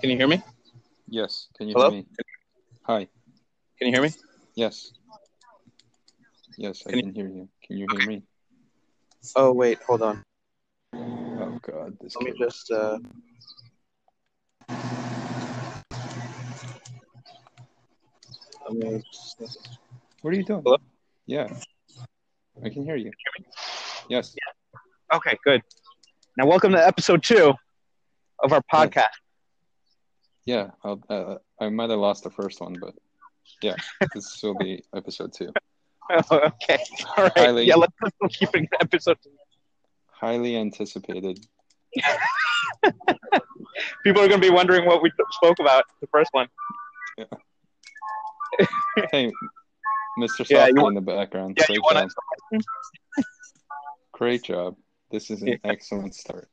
Can you hear me? Yes. Can you Hello? hear me? Hi. Can you hear me? Yes. Yes, I Can you- hear you. Can you hear me? Oh wait, hold on. Oh God, this Let me just. Uh... Let me just- What are you doing? Hello? Yeah. I can hear you. Yes. Okay, good. Now, welcome to episode two of our podcast. Yeah. I'll, uh, I might have lost the first one, but yeah, this will be episode two. okay, all right. Highly- Yeah, let's, let's keep it episode. two. Highly anticipated. People are going to be wondering what we spoke about the first one. Yeah. Hey, Mr. Yeah, Softy in the background. Yeah, Great job. Great job. This is an Yeah. excellent start.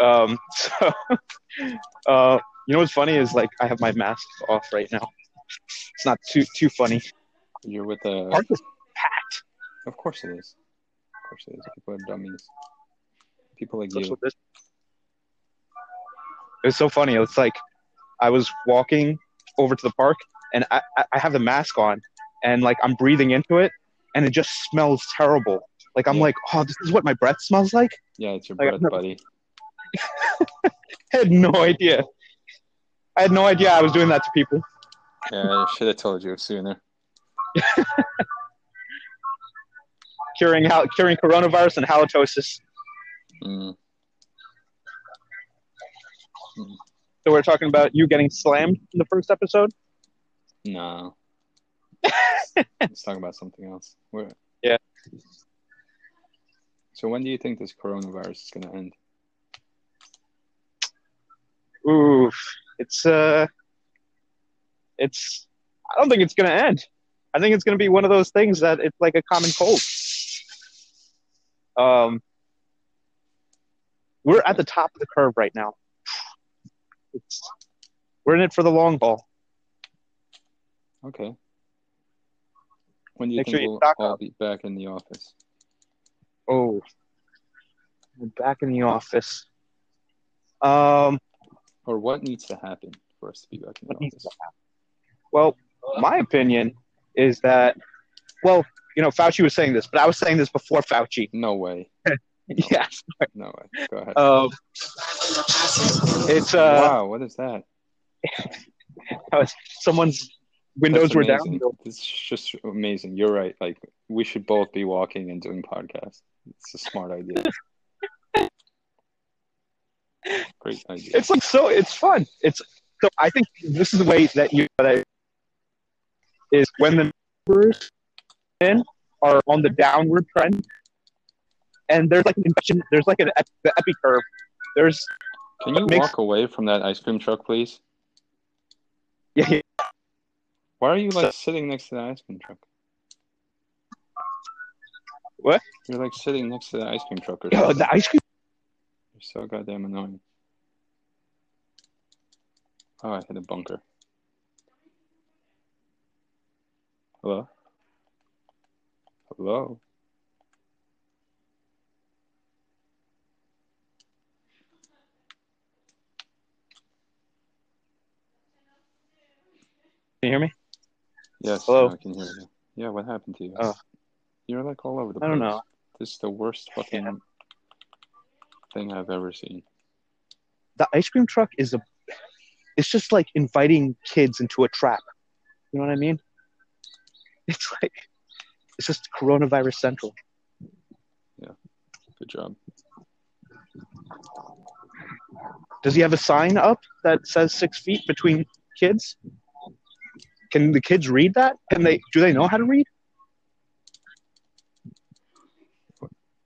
Um, so, uh, you know what's funny is like I have my mask off right now. It's not too too funny. You're with a. Park is packed. Of course it is. Of course it is. People are dummies. People like What's you. It was so funny. It's like I was walking over to the park and I, I- have the mask on and like I'm breathing into it and it just smells terrible. Like I'm Yeah. like, oh, this is what my breath smells like. Yeah, it's your Like, breath, buddy. I had no idea. I had no idea I was doing that to people. Yeah, I should have told you sooner. Curing hal- curing coronavirus and halitosis. Mm. So we're talking about you getting slammed in the first episode. No. Let's talk about something else. Where... Yeah. So when do you think this coronavirus is going to end? Oof. It's uh it's I don't think it's gonna end. I think it's gonna be one of those things that it's like a common cold. Um we're at the top of the curve right now. It's we're in it for the long haul. Okay. When do you Make think sure you we'll all up. be back in the office? Oh. We're back in the office. Um Or what needs to happen for us to be back in the office? Well, my opinion is that well, you know, Fauci was saying this, but I was saying this before Fauci. No way. yes. No way. Go ahead. Um, it's uh, wow, what is that? someone's windows were down. amazing. This is just amazing. You're right. Like we should both be walking and doing podcasts. It's a smart idea. Great idea. It's like so. It's fun. It's so. I think this is the way that you that is when the numbers in are on the downward trend, and there's like an infection. There's like an the epi curve. There's Can you makes- walk away from that ice cream truck, please? yeah, yeah. Why are you like sitting next to the ice cream truck? What? You're like sitting next to the ice cream truck or Yo, the ice cream. You're so goddamn annoying. Oh, I hit a bunker. Hello? Hello? Can you hear me? Yes, Hello? I can hear you. Yeah, what happened to you? Oh. You're like all over the place. I place. don't know. This is the worst fucking thing I've ever seen. The ice cream truck is a. It's just like inviting kids into a trap. You know what I mean? It's like it's just coronavirus central. Yeah. Good job. Does he have a sign up that says six feet between kids? Can the kids read that? Can they? Do they know how to read?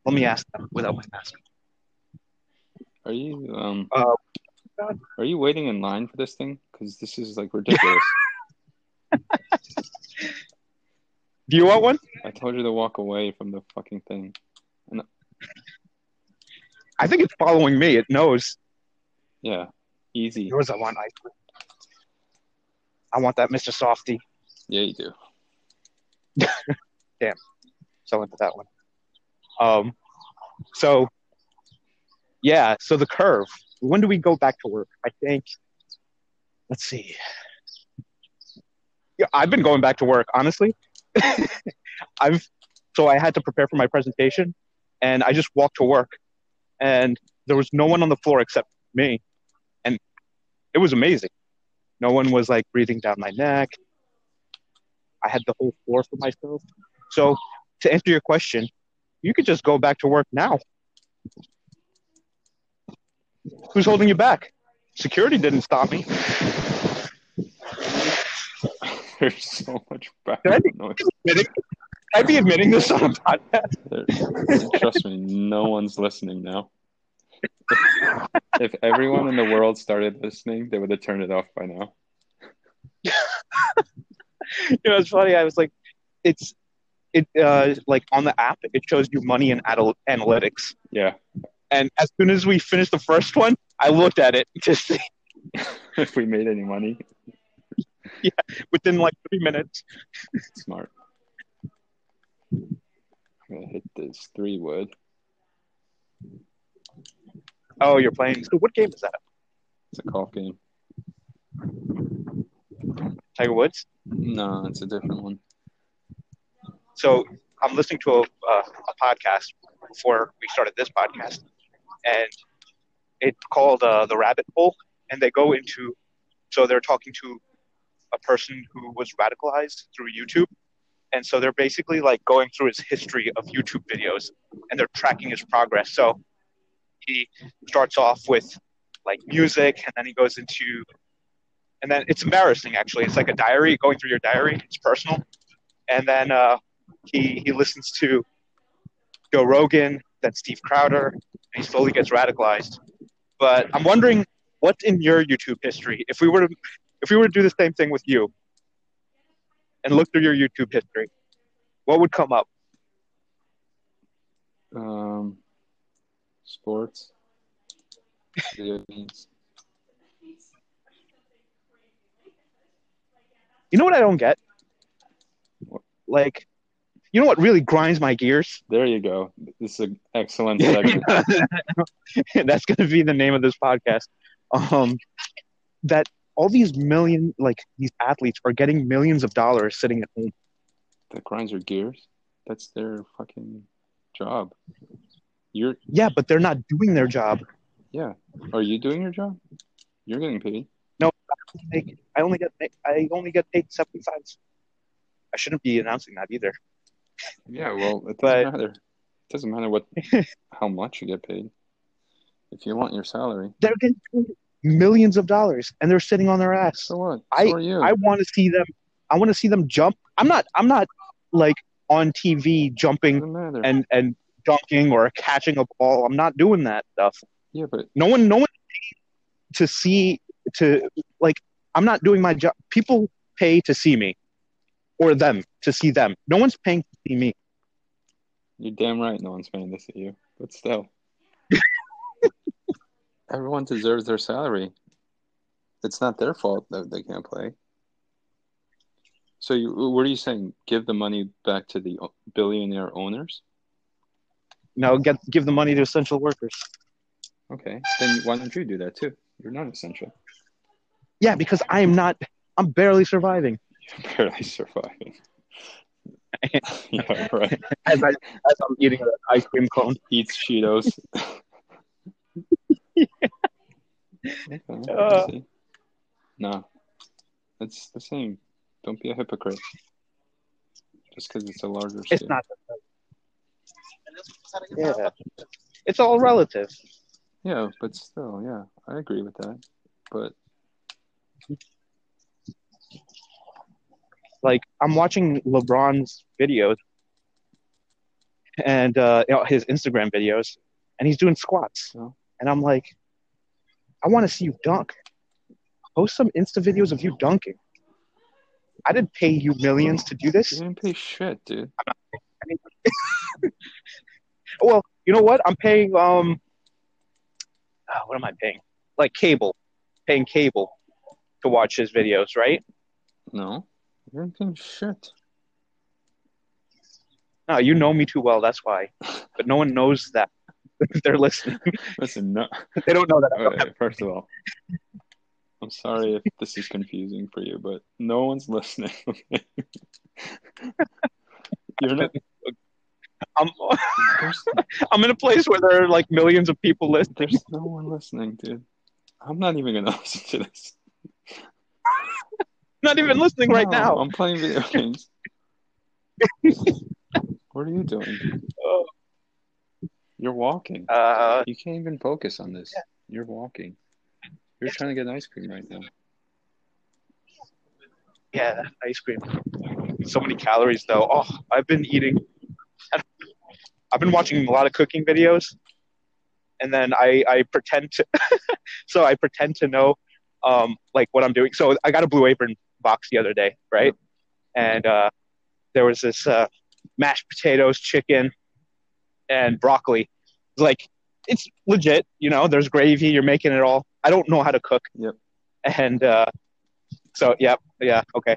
Let me ask them without my mask. Are you um Uh, are you waiting in line for this thing? Because this is like ridiculous. Do you want one? I told you to walk away from the fucking thing. I think it's following me. It knows. Yeah. Easy. Yours, I want ice cream. I want that Mr. Softee. Yeah, you do. Damn. So I went to that one. Um, so yeah, so the curve, when do we go back to work? I think. Let's see. Yeah, I've been going back to work. Honestly, I've so I had to prepare for my presentation, and I just walked to work, and there was no one on the floor except me, and it was amazing. No one was like breathing down my neck. I had the whole floor for myself. So to answer your question, you could just go back to work now. Who's holding you back? Security didn't stop me. There's so much background be noise. admitting, can I be admitting this on a podcast? There- Trust me, no one's listening now. If everyone in the world started listening, they would have turned it off by now. you know, it's funny. I was like, it's it uh, like on the app, it shows you money and anal- analytics. Yeah. And as soon as we finished the first one, I looked at it to see if we made any money, yeah, within like three minutes. smart. I'm gonna hit this three wood. Oh, you're playing. So what game is that? It's a golf game. Tiger Woods. No, it's a different one. So I'm listening to a, uh, a podcast before we started this podcast, and it's called uh, The Rabbit Hole, and they go into so they're talking to a person who was radicalized through YouTube, and so they're basically like going through his history of YouTube videos, and they're tracking his progress. So he starts off with like music, and then he goes into and then it's embarrassing actually. It's like a diary, going through your diary. It's personal, and then uh, he he listens to Joe Rogan, then Steve Crowder, he slowly gets radicalized. But I'm wondering what's in your YouTube history. If we were to if we were to do the same thing with you and look through your YouTube history, what would come up? Um, sports, video games. You know what I don't get? Like, you know what really grinds my gears? There you go. This is an excellent segment. That's going to be the name of this podcast. Um, that all these million, like these athletes, are getting millions of dollars sitting at home. that grinds your gears. That's their fucking job. You're Yeah, but they're not doing their job. yeah. Are you doing your job? You're getting paid. Like, I only get I only get paid seventy five. I shouldn't be announcing that either. Yeah. Well, it doesn't But- matter. It doesn't matter what how much you get paid. If you want your salary, They're getting millions of dollars, and they're sitting on their ass. so what? So I-. I want to see them. I want to see them jump. I'm not. I'm not like on TV jumping and and dunking or catching a ball. I'm not doing that stuff. yeah, but No one. No one to see to like. I'm not doing my job. People pay to see me, or them to see them. No one's paying see me. you're damn right. No one's paying this at you. But still, everyone deserves their salary. It's not their fault that they can't play. So, you, what are you saying? Give the money back to the billionaire owners? No, get give the money to essential workers. Okay, then why don't you do that too? You're not essential. Yeah, because I am not. I'm barely surviving. You're barely surviving. yeah, right. As I as I'm eating an ice cream cone. Eats Cheetos. okay, Uh. no, it's the same. Don't be a hypocrite. Just because it's a larger It's scale. not. Yeah, it's all relative. Yeah, but still, yeah, I agree with that. But Like I'm watching LeBron's videos and uh, you know, his Instagram videos, and he's doing squats, and I'm like, I want to see you dunk. Post some Insta videos of you dunking. I didn't pay you millions to do this. you didn't pay shit, dude. Well, you know what? I'm paying um, ah, what am I paying? Like cable, paying cable to watch his videos, right? No, you shit. No, you know me too well. That's why. But no one knows that. they're listening. Listen, no. They don't know that. Don't first of all, I'm sorry if this is confusing for you, but no one's listening. You're not. I'm, I'm in a place where there are like millions of people listening. there's no one listening, dude. I'm not even gonna listen to this Not even listening right now. I'm playing video games. what are you doing? Oh. You're walking. Uh, You can't even focus on this. You're walking. You're trying to get ice cream right now. yeah, ice cream. So many calories though. Oh, I've been eating. I've been watching a lot of cooking videos, and then I I pretend to. so I pretend to know, um, like what I'm doing. So I got a Blue Apron box the other day, right? And uh, there was this uh, mashed potatoes, chicken, and broccoli. It's like it's legit, you know. There's gravy. You're making it all. I don't know how to cook. Yep. And uh, so, yep, yeah, okay.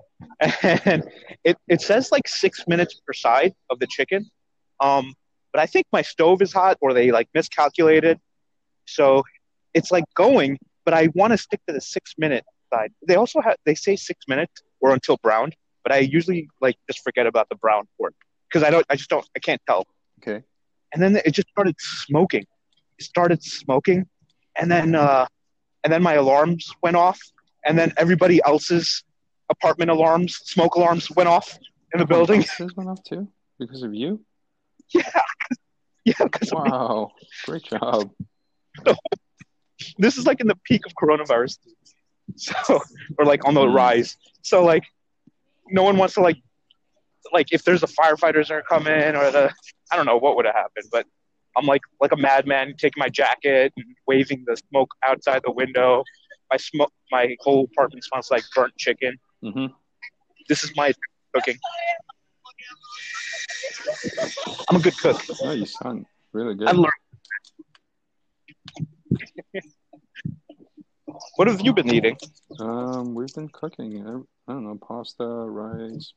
And it it says like six minutes per side of the chicken. Um, but I think my stove is hot, or they like miscalculated. So it's like going, but I want to stick to the six minute side. They also have they say six minutes or until browned, but I usually like just forget about the brown part because I don't I just don't I can't tell. Okay. And then it just started smoking. It started smoking, and then uh, and then my alarms went off, and then everybody else's apartment alarms, smoke alarms went off in the building. This went off too because of you. yeah, yeah, because Wow, great job. this is like in the peak of coronavirus, so or like on the rise. So like, no one wants to like, like if there's the firefighters are coming or the I don't know what would have happened, but I'm like like a madman taking my jacket and waving the smoke outside the window. My smoke, my whole apartment smells like burnt chicken. hmm This is my cooking. I'm a good cook. Oh, you sound really good. I learned. What have you been eating? Um, we've been cooking. I, I don't know, pasta, rice,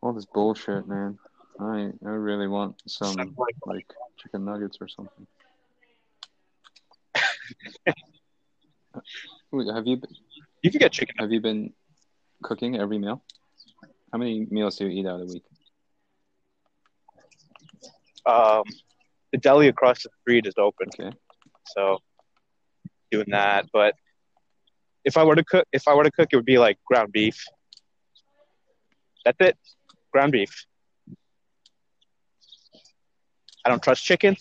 all this bullshit, man. I I really want some like chicken nuggets or something. Have you You can get chicken. have you been cooking every meal? How many meals do you eat out a week? Um, the deli across the street is open, Okay. so doing that. But if I were to cook, if I were to cook, it would be like ground beef. That's it, ground beef. I don't trust chicken.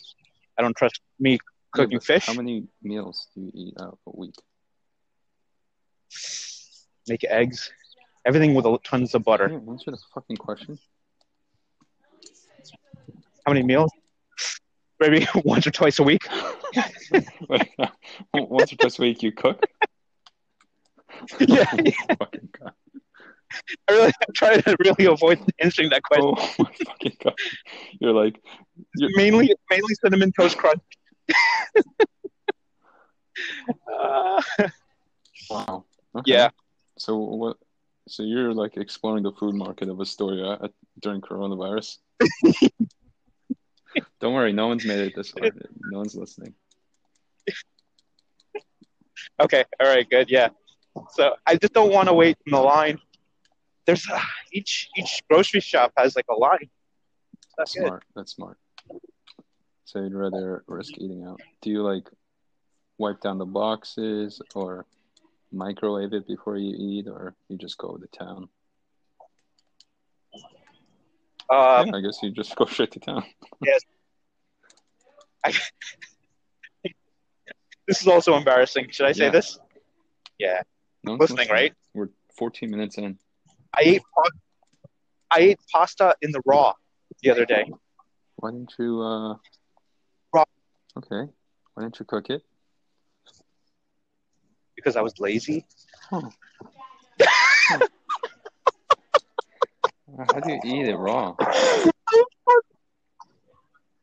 I don't trust me cooking Yeah, fish. How many meals do you eat out a week? Make eggs, everything with a, tons of butter. Answer the fucking question. How many meals? Maybe once or twice a week. Once or twice a week you cook? yeah, Oh. I really I'm trying to really avoid answering that question. Oh my fucking God. You're like, you're, Mainly, mainly cinnamon toast crunch. uh, wow. Okay. yeah, So what? So you're like exploring the food market of Astoria at, during coronavirus. Don't worry, no one's made it this far. No one's listening. Okay. All right. Good. Yeah. So I just don't want to wait in the line. There's uh, each each grocery shop has like a line. That's good. Smart. That's smart. So you'd rather risk eating out. Do you like wipe down the boxes or microwave it before you eat, or you just go to town? Um, yeah, I guess you just go straight to town. this is also embarrassing. Should I say Yeah. this? Yeah. No one's Listening, right? We're 14 minutes in. I ate I ate pasta in the raw the other day. Why didn't you? Uh... Raw. Okay. Why didn't you cook it? because I was lazy. Huh. How do you eat it raw?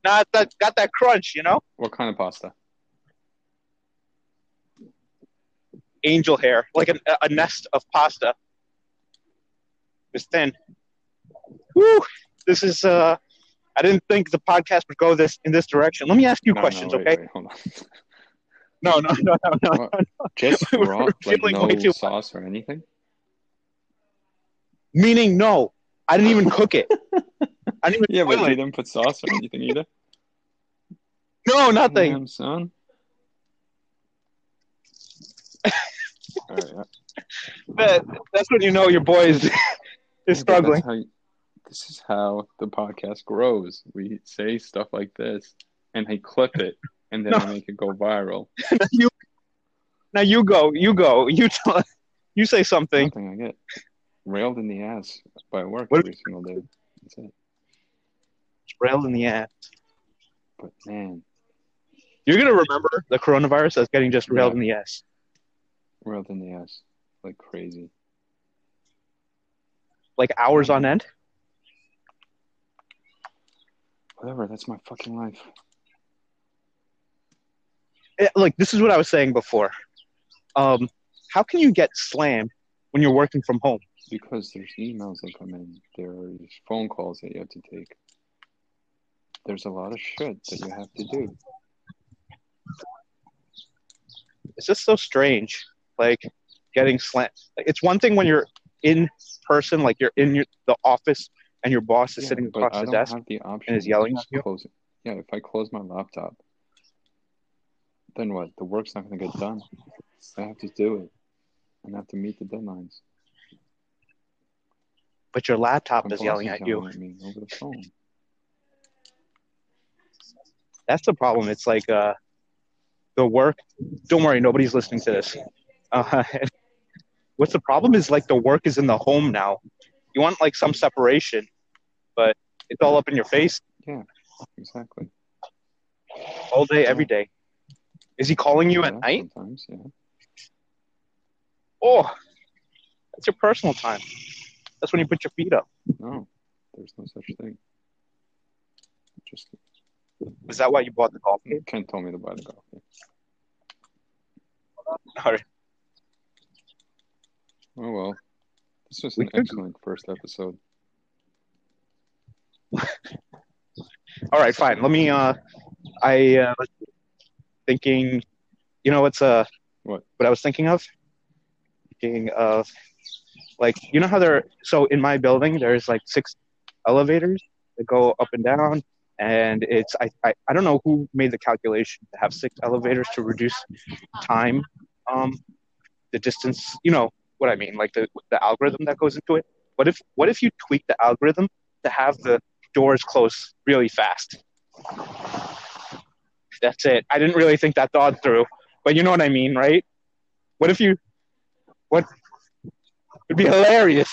Not that got that crunch, you know? What kind of pasta? Angel hair, like an, a nest of pasta. It's thin. Woo! This is uh, I didn't think the podcast would go this in this direction. Let me ask you No, no, questions, wait, okay? wait, hold on. No, no, no, no, no. What? Just We're raw, like no sauce or anything. Meaning, no, I didn't even cook it. I didn't even Yeah, but boil you didn't put sauce or anything either. No, nothing. Damn, son. All right, yeah. That, that's when you know your boy is, is struggling. you- this is how the podcast grows. We say stuff like this, and I clip it, and then No. I make it go viral. you, now you go, you go, you tell, you say something. Nothing I get railed in the ass by work What- every single day. That's it. Railed in the ass. But man, You're gonna remember the coronavirus as getting just railed Yeah. in the ass. Railed in the ass like crazy. like hours on end. Whatever. That's my fucking life. Eh, like this is what I was saying before. Um, how can you get slammed when you're working from home? Because there's emails that come in, there's phone calls that you have to take. There's a lot of shit that you have to do. It's just so strange. Like getting slammed. It's one thing when you're in person, like you're in your, the office and your boss is Yeah, sitting across I the desk. the option is yelling at you? Close. Yeah, if I close my laptop, then what? The work's not going to get done. I have to do it, and I have to meet the deadlines. But your laptop My is yelling at you. at me over the phone. That's the problem. It's like uh, the work. Don't worry, nobody's listening to this. Uh, what's the problem is like the work is in the home now. You want like some separation, but it's all up in your face Yeah, Exactly. all day, every day. Is he calling you at night? Sometimes, yeah. Oh, that's your personal time. That's when you put your feet up. No, there's no such thing. Just Is that why you bought the golf game? Ken told me to buy the golf. game. All right. Oh well, this was We an could- excellent first episode. All right, fine. Let me. Uh, I uh, thinking. You know what's uh What? what I was thinking of? Thinking of like you know how there. So in my building, there's like six elevators that go up and down, and it's I I, I don't know who made the calculation to have six elevators to reduce time, um, the distance. You know what I mean? Like the the algorithm that goes into it. What if what if you tweak the algorithm to have the doors close really fast? That's it. I didn't really think that thought through, but you know what I mean, right? What if you? What? It'd be hilarious.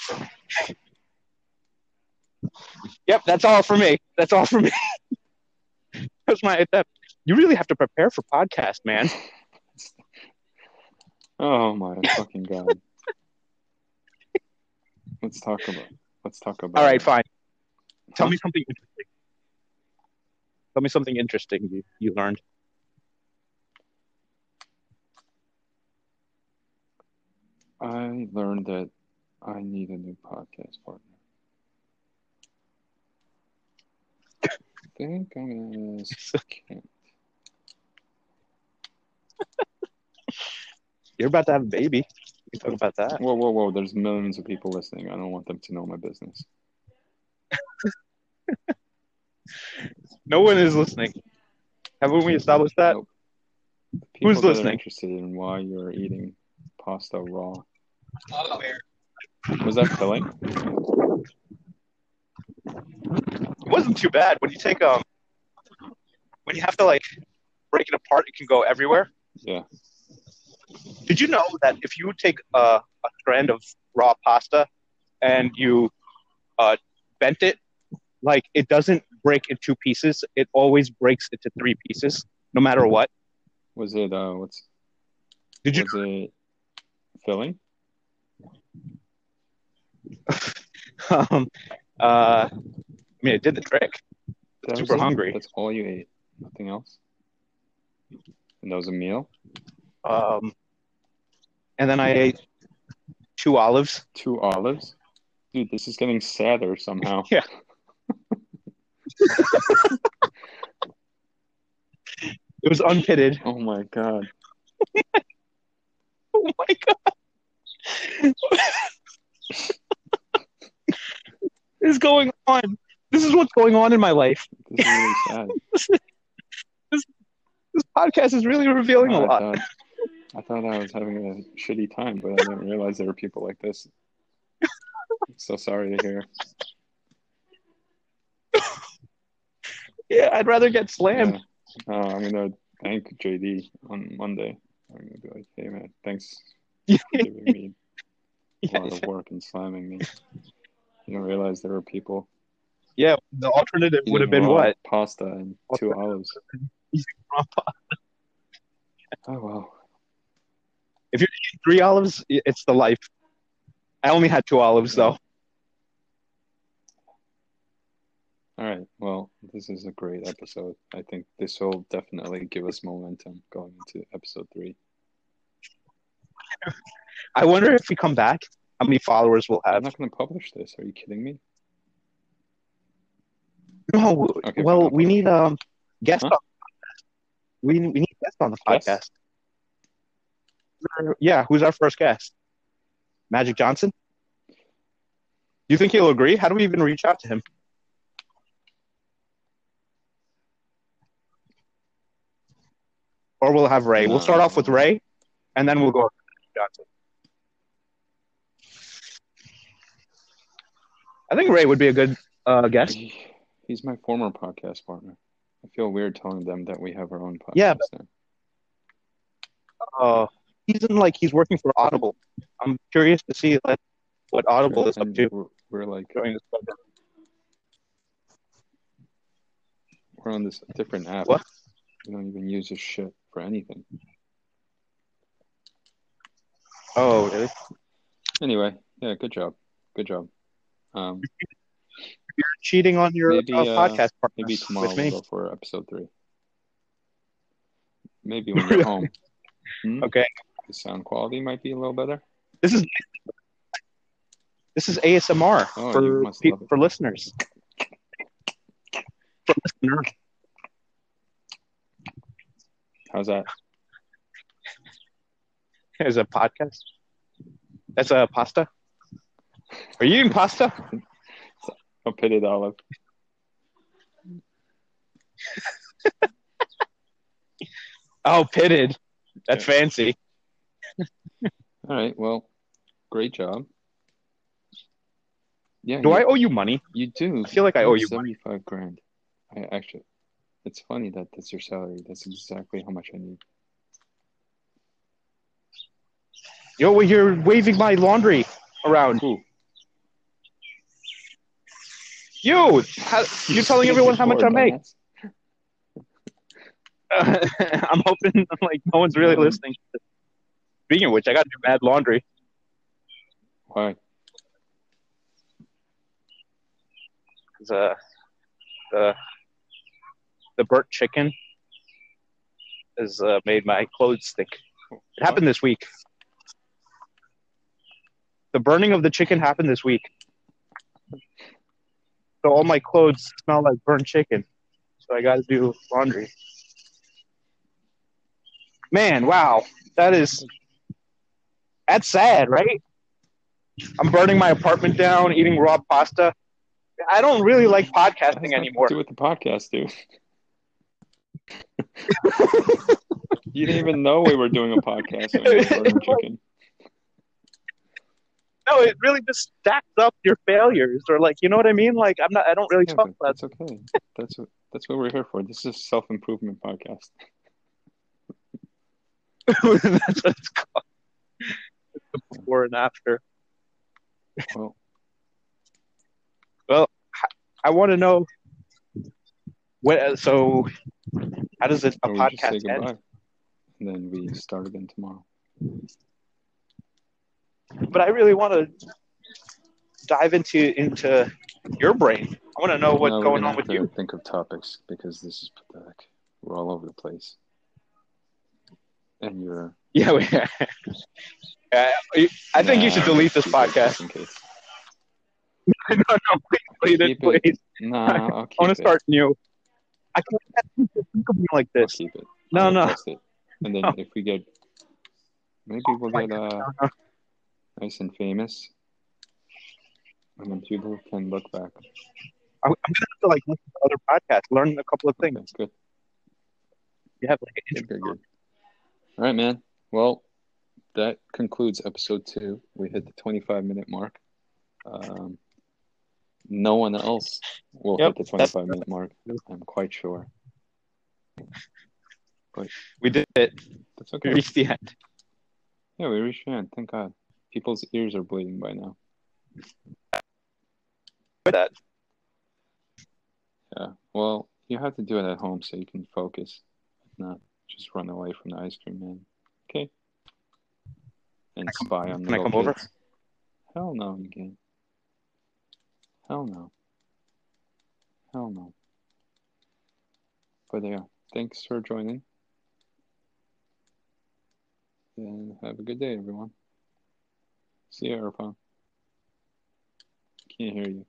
Yep, that's all for me. That's all for me. that's my attempt. You really have to prepare for podcast, man. Oh my fucking god. Let's talk about. Let's talk about. All right, fine. Tell Huh? me something interesting. Tell me something interesting you, you learned. I learned that I need a new podcast partner. I think I'm gonna ask Kent. You're about to have a baby. We talk about that. Whoa, whoa, whoa! There's millions of people listening. I don't want them to know my business. No one is listening. Haven't we established that? Nope. Who's that listening? interested in why you're eating pasta raw. Was that filling? It wasn't too bad. When you take um, when you have to like break it apart, it can go everywhere. Yeah. Did you know that if you take a, a strand of raw pasta and you uh, bent it, like it doesn't break in two pieces. It always breaks into three pieces, no matter what. Was it uh what's Did you? was it filling? Um, uh, I mean, it did the trick. Super it? hungry. That's all you ate. Nothing else. And that was a meal. Um, and then I ate two olives. Two olives. Dude, this is getting sadder somehow. Yeah. It was unpitted. Oh my god. Oh my god. what is going on? This is what's going on in my life. This is really sad. This podcast is really revealing a lot. thought, I thought I was having a shitty time, but I didn't realize there were people like this. so sorry to hear. Yeah, I'd rather get slammed. Yeah. Uh, I'm gonna thank JD on Monday. I'm gonna be like, hey man, thanks for giving me a lot of work and slamming me. You don't realize there were people. Yeah, the alternative would have been what? Pasta and two olives. Oh well. Three olives, it's the life. I only had two olives though. All right. Well, this is a great episode. I think this will definitely give us momentum going into episode three. I wonder if we come back, how many followers we'll have. I'm not going to publish this. Are you kidding me? No, Okay, well, we need um guests. Huh? on we we need guests on the podcast. Yeah, who's our first guest? Magic Johnson. Do you think he'll agree? How do we even reach out to him? Or we'll have Ray. We'll start off with Ray, and then we'll go to Magic Johnson. I think Ray would be a good uh, guest. He's my former podcast partner. I feel weird telling them that we have our own podcast. Yeah, now. Uh, he's in like he's working for Audible. I'm curious to see like what Audible is up And to We're, we're like during this program. we're on this different app. What? We don't even use this shit for anything. Oh, really? Anyway, yeah, good job, good job. Um, You're cheating on your Maybe, uh, uh, podcast partner maybe tomorrow we'll go for episode three. Maybe when you're home. Hmm? Okay, The sound quality might be a little better. this is this is ASMR Oh, for for listeners. For listeners. How's that? Is a podcast. That's a pasta. Are you eating pasta? A pitted olive. Oh, pitted. That's Okay. fancy. All right. Well, great job. Yeah. Do you, I owe you money? You do. I feel like I owe you seventy-five grand. I actually. It's funny that that's your salary. That's exactly how much I need. Yo, you're waving my laundry around. Ooh. You, how, you're telling everyone how much I make. Dumbass. I'm hoping like no one's really Um, listening. Speaking of which, I got to do bad laundry. Why? uh, the the burnt chicken has uh, made my clothes stink. It happened this week. The burning of the chicken happened this week. So all my clothes smell like burnt chicken. So I got to do laundry. Man, wow. That is that's sad, right? I'm burning my apartment down, eating raw pasta. I don't really like podcasting anymore. Do with the podcast, dude. you didn't even know we were doing a podcast. when you were burning chicken. No, it really just stacks up your failures, or like, you know what I mean? Like, I'm not. I don't really Yeah, talk that's okay. That's what that's what we're here for. This is a self improvement podcast. that's what it's called. Before and after. Well, I want to know what. So, how does it, a or we just say podcast end? and then we start again tomorrow. But I really want to dive into into your brain. I want to know what's No, going on with you. Think of topics because this is pathetic. We're all over the place, and you're. Yeah, we, yeah. I think you should delete this podcast. in case. no, no, please, please, it. please. Nah, I'll keep I want to start new. I can't have people think of me like I'll this. keep it. No, I'll no. it. And then No. if we get, maybe we'll my get uh, No, no. nice and famous, and then people can look back. I'm I'm gonna have to like listen to other podcasts, learn a couple of things. Okay, good. You have like an Good, intro. good, good. All right, man. Well, that concludes episode two. We hit the 25 minute mark. Um, no one else will Yep, hit the 25 minute mark. I'm quite sure. But We did it. That's okay. We reached the end. Yeah, we reached the end. Thank God. People's ears are bleeding by now. That Yeah. Well, you have to do it at home so you can focus, not just run away from the ice cream man. Okay. And spy on Can I come over? Hell no, you can't. Hell no. Hell no. But yeah, thanks for joining. And have a good day, everyone. See you, Irfan. Can't hear you.